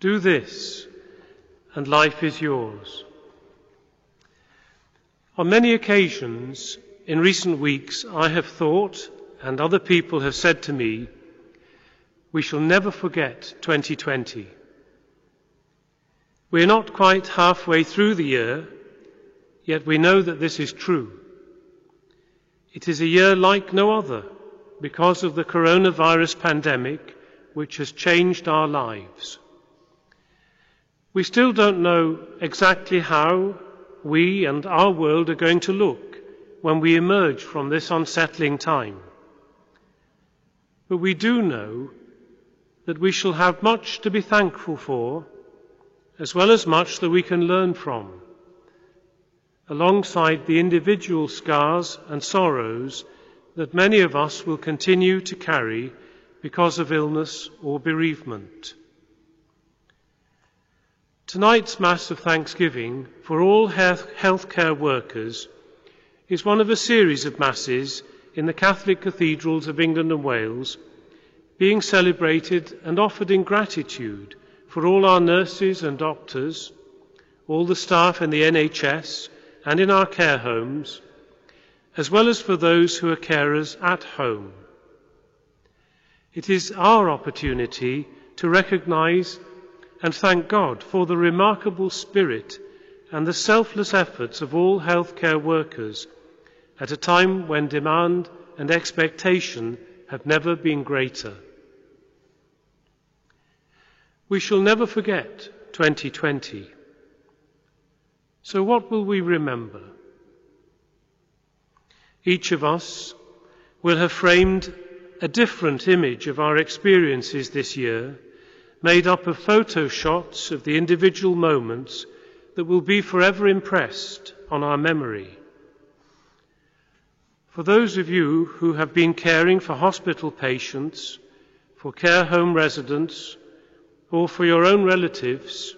Do this, and life is yours. On many occasions in recent weeks, I have thought, and other people have said to me, we shall never forget 2020. We are not quite halfway through the year, yet we know that this is true. It is a year like no other because of the coronavirus pandemic which has changed our lives. We still don't know exactly how we and our world are going to look when we emerge from this unsettling time. But we do know that we shall have much to be thankful for, as well as much that we can learn from, alongside the individual scars and sorrows that many of us will continue to carry because of illness or bereavement. Tonight's Mass of Thanksgiving for all health, healthcare workers is one of a series of Masses in the Catholic cathedrals of England and Wales being celebrated and offered in gratitude for all our nurses and doctors, all the staff in the NHS and in our care homes, as well as for those who are carers at home. It is our opportunity to recognise and thank God for the remarkable spirit and the selfless efforts of all healthcare workers at a time when demand and expectation have never been greater. We shall never forget 2020. So, what will we remember? Each of us will have framed a different image of our experiences this year made up of photo shots of the individual moments that will be forever impressed on our memory. For those of you who have been caring for hospital patients, for care home residents, or for your own relatives,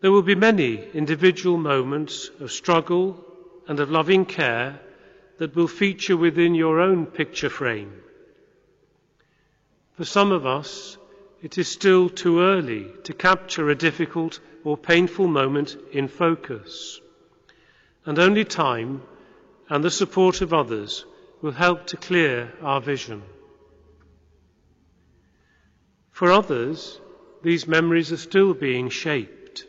there will be many individual moments of struggle and of loving care that will feature within your own picture frame. For some of us, it is still too early to capture a difficult or painful moment in focus, and only time and the support of others will help to clear our vision. For others, these memories are still being shaped.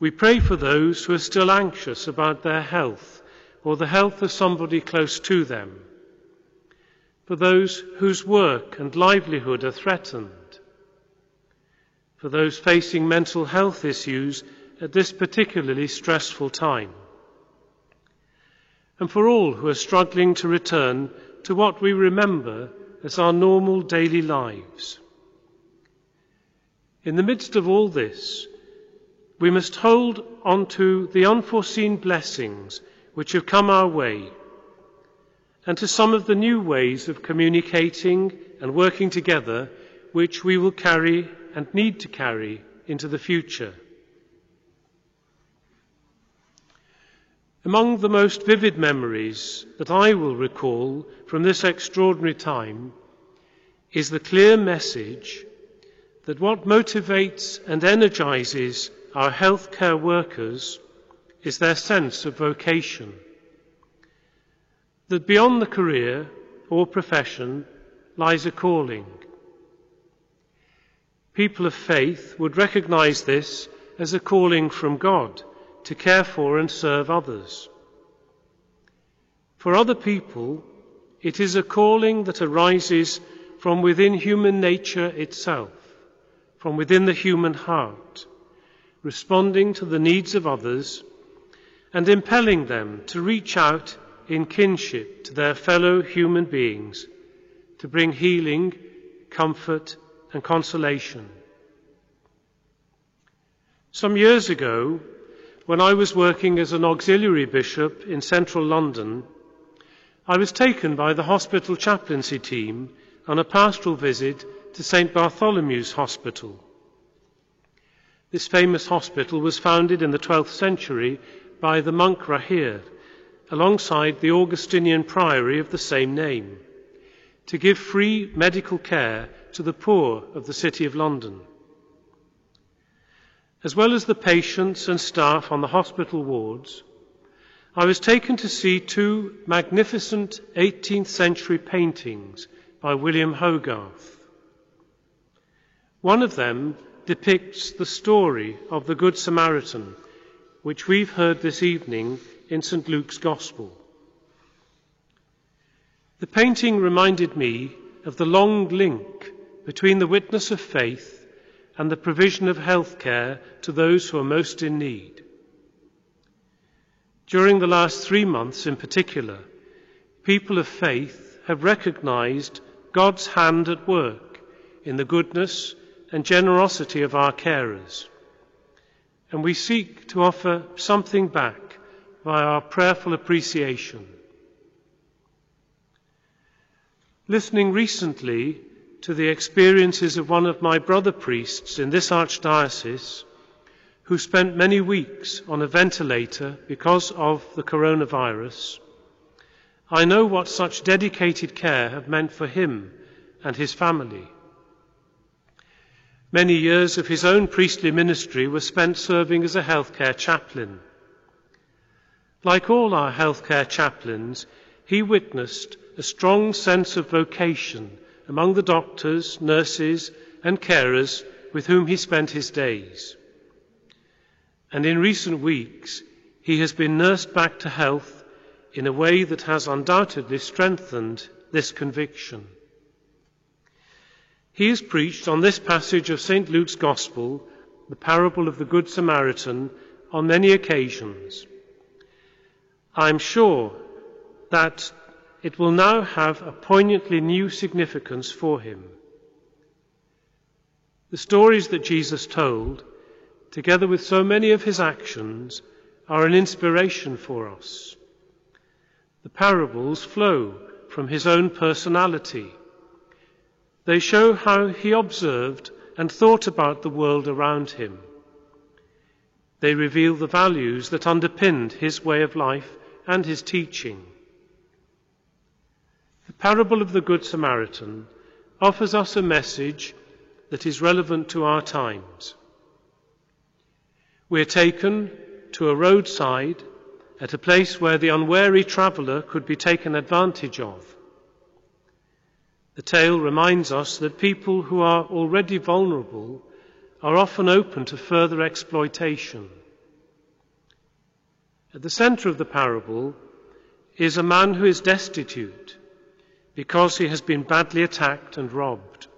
We pray for those who are still anxious about their health or the health of somebody close to them for those whose work and livelihood are threatened, for those facing mental health issues at this particularly stressful time, and for all who are struggling to return to what we remember as our normal daily lives. In the midst of all this, we must hold on to the unforeseen blessings which have come our way and to some of the new ways of communicating and working together which we will carry and need to carry into the future. Among the most vivid memories that I will recall from this extraordinary time is the clear message that what motivates and energizes our healthcare workers is their sense of vocation that beyond the career or profession lies a calling. People of faith would recognize this as a calling from God to care for and serve others. For other people, it is a calling that arises from within human nature itself, from within the human heart, responding to the needs of others and impelling them to reach out in kinship to their fellow human beings to bring healing, comfort, and consolation. Some years ago, when I was working as an auxiliary bishop in central London, I was taken by the hospital chaplaincy team on a pastoral visit to St. Bartholomew's Hospital. This famous hospital was founded in the 12th century by the monk Rahere, alongside the Augustinian priory of the same name, to give free medical care to the poor of the City of London. as well as the patients and staff on the hospital wards, I was taken to see two magnificent 18th century paintings by William Hogarth. One of them depicts the story of the Good Samaritan, which we've heard this evening in St. Luke's Gospel. The painting reminded me of the long link between the witness of faith and the provision of health care to those who are most in need. During the last three months in particular, people of faith have recognized God's hand at work in the goodness and generosity of our carers. And we seek to offer something back by our prayerful appreciation. Listening recently to the experiences of one of my brother priests in this archdiocese, who spent many weeks on a ventilator because of the coronavirus, I know what such dedicated care have meant for him and his family. Many years of his own priestly ministry were spent serving as a healthcare chaplain. Like all our healthcare chaplains, he witnessed a strong sense of vocation among the doctors, nurses, and carers with whom he spent his days. And in recent weeks, he has been nursed back to health in a way that has undoubtedly strengthened this conviction. He has preached on this passage of St. Luke's Gospel, the parable of the Good Samaritan, on many occasions. I am sure that it will now have a poignantly new significance for him. The stories that Jesus told, together with so many of his actions, are an inspiration for us. The parables flow from his own personality they show how he observed and thought about the world around him. They reveal the values that underpinned his way of life and his teaching. The parable of the Good Samaritan offers us a message that is relevant to our times. We are taken to a roadside at a place where the unwary traveller could be taken advantage of. The tale reminds us that people who are already vulnerable are often open to further exploitation. At the centre of the parable is a man who is destitute because he has been badly attacked and robbed.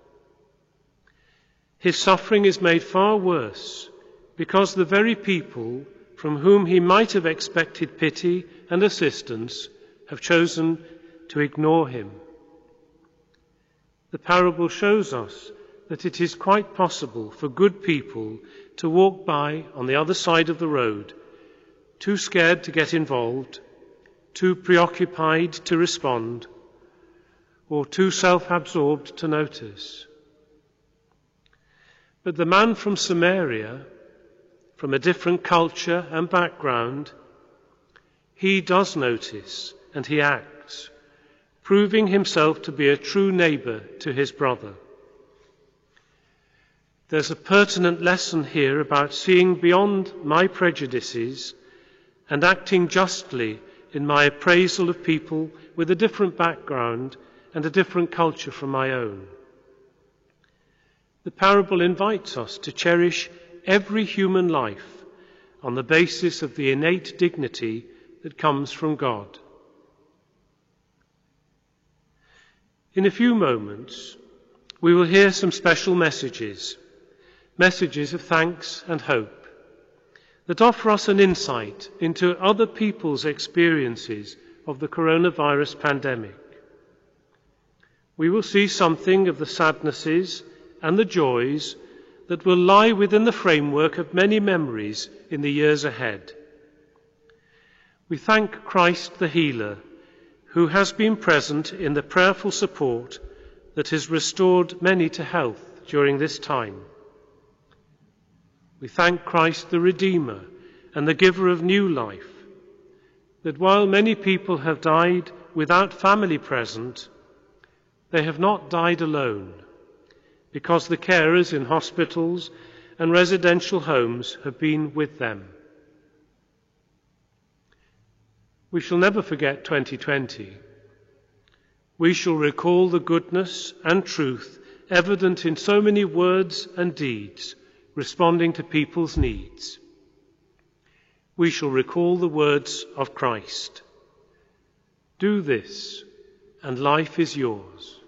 His suffering is made far worse because the very people from whom he might have expected pity and assistance have chosen to ignore him. The parable shows us that it is quite possible for good people to walk by on the other side of the road, too scared to get involved, too preoccupied to respond, or too self absorbed to notice. But the man from Samaria, from a different culture and background, he does notice and he acts proving himself to be a true neighbour to his brother. There's a pertinent lesson here about seeing beyond my prejudices and acting justly in my appraisal of people with a different background and a different culture from my own. The parable invites us to cherish every human life on the basis of the innate dignity that comes from God. In a few moments, we will hear some special messages, messages of thanks and hope, that offer us an insight into other people's experiences of the coronavirus pandemic. We will see something of the sadnesses and the joys that will lie within the framework of many memories in the years ahead. We thank Christ the Healer who has been present in the prayerful support that has restored many to health during this time. We thank Christ the Redeemer and the giver of new life, that while many people have died without family present, they have not died alone, because the carers in hospitals and residential homes have been with them. We shall never forget 2020. We shall recall the goodness and truth evident in so many words and deeds responding to people's needs. We shall recall the words of Christ Do this, and life is yours.